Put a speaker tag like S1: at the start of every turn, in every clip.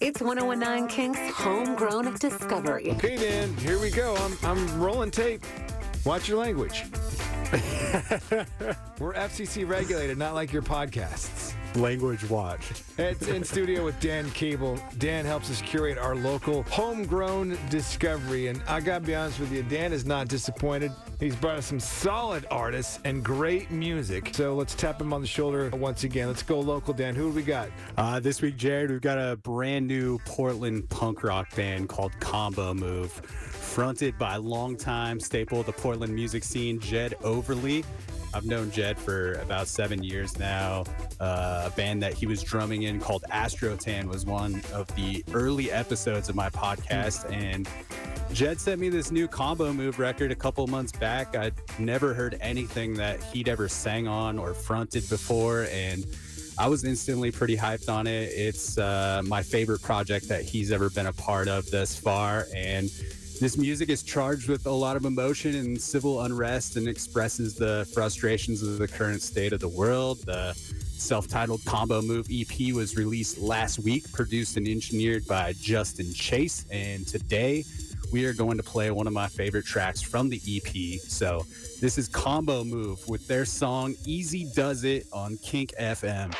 S1: It's 1019 Kinks Homegrown Discovery.
S2: Okay, Dan, here we go. I'm, I'm rolling tape. Watch your language. We're FCC regulated, not like your podcasts.
S3: Language watch.
S2: It's in studio with Dan Cable. Dan helps us curate our local homegrown discovery. And I got to be honest with you, Dan is not disappointed. He's brought us some solid artists and great music. So let's tap him on the shoulder once again. Let's go local, Dan. Who do we got?
S3: Uh, this week, Jared, we've got a brand new Portland punk rock band called Combo Move, fronted by longtime staple of the Portland music scene, Jed Overly. I've known Jed for about seven years now. Uh, a band that he was drumming in called Astrotan was one of the early episodes of my podcast. And Jed sent me this new combo move record a couple months back. I'd never heard anything that he'd ever sang on or fronted before. And I was instantly pretty hyped on it. It's uh, my favorite project that he's ever been a part of thus far. And this music is charged with a lot of emotion and civil unrest and expresses the frustrations of the current state of the world. The self titled Combo Move EP was released last week, produced and engineered by Justin Chase. And today we are going to play one of my favorite tracks from the EP. So this is Combo Move with their song Easy Does It on Kink FM.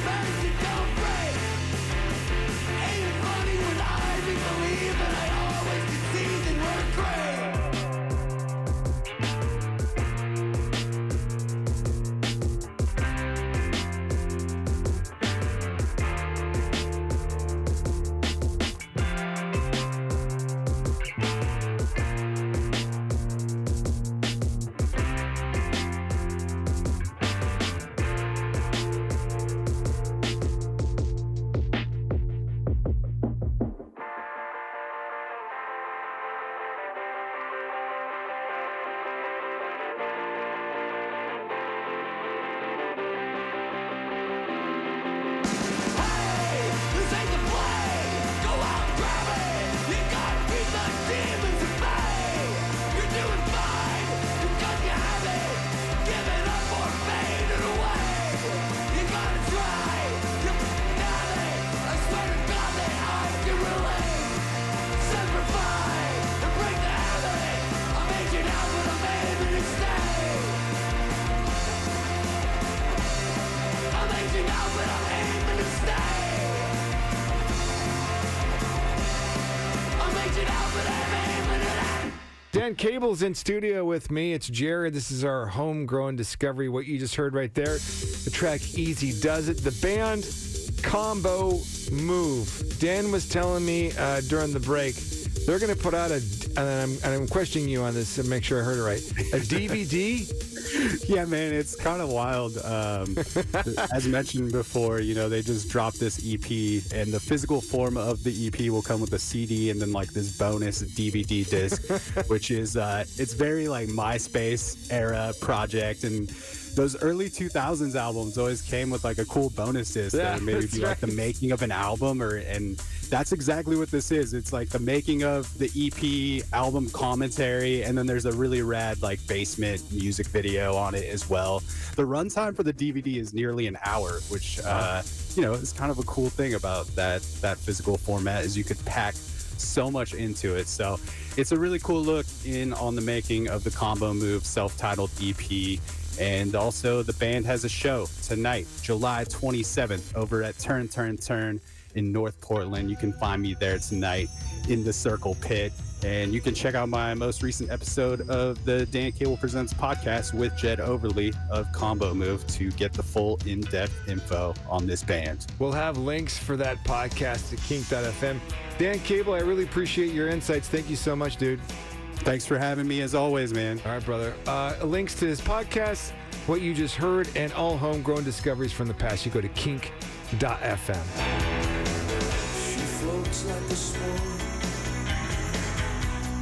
S4: You don't break. Ain't it funny when I believe that I
S2: Dan Cable's in studio with me. It's Jared. This is our homegrown discovery. What you just heard right there, the track Easy Does It. The band Combo Move. Dan was telling me uh, during the break they're going to put out a, and I'm, and I'm questioning you on this to make sure I heard it right, a DVD.
S3: Yeah, man, it's kind of wild. Um, as mentioned before, you know, they just dropped this EP, and the physical form of the EP will come with a CD and then like this bonus DVD disc, which is uh, it's very like MySpace era project and. Those early 2000s albums always came with like a cool bonus disc
S2: Yeah,
S3: that would maybe be like the making of an album or and that's exactly what this is. It's like the making of the EP album commentary, and then there's a really rad like basement music video on it as well. The runtime for the DVD is nearly an hour, which uh, you know is kind of a cool thing about that that physical format is you could pack so much into it. So it's a really cool look in on the making of the Combo Move self-titled EP. And also, the band has a show tonight, July 27th, over at Turn Turn Turn in North Portland. You can find me there tonight in the Circle Pit. And you can check out my most recent episode of the Dan Cable Presents podcast with Jed Overly of Combo Move to get the full in depth info on this band.
S2: We'll have links for that podcast at kink.fm. Dan Cable, I really appreciate your insights. Thank you so much, dude.
S3: Thanks for having me as always, man.
S2: All right, brother. Uh, links to his podcast, what you just heard, and all homegrown discoveries from the past. You go to kink.fm.
S4: Floats like a swan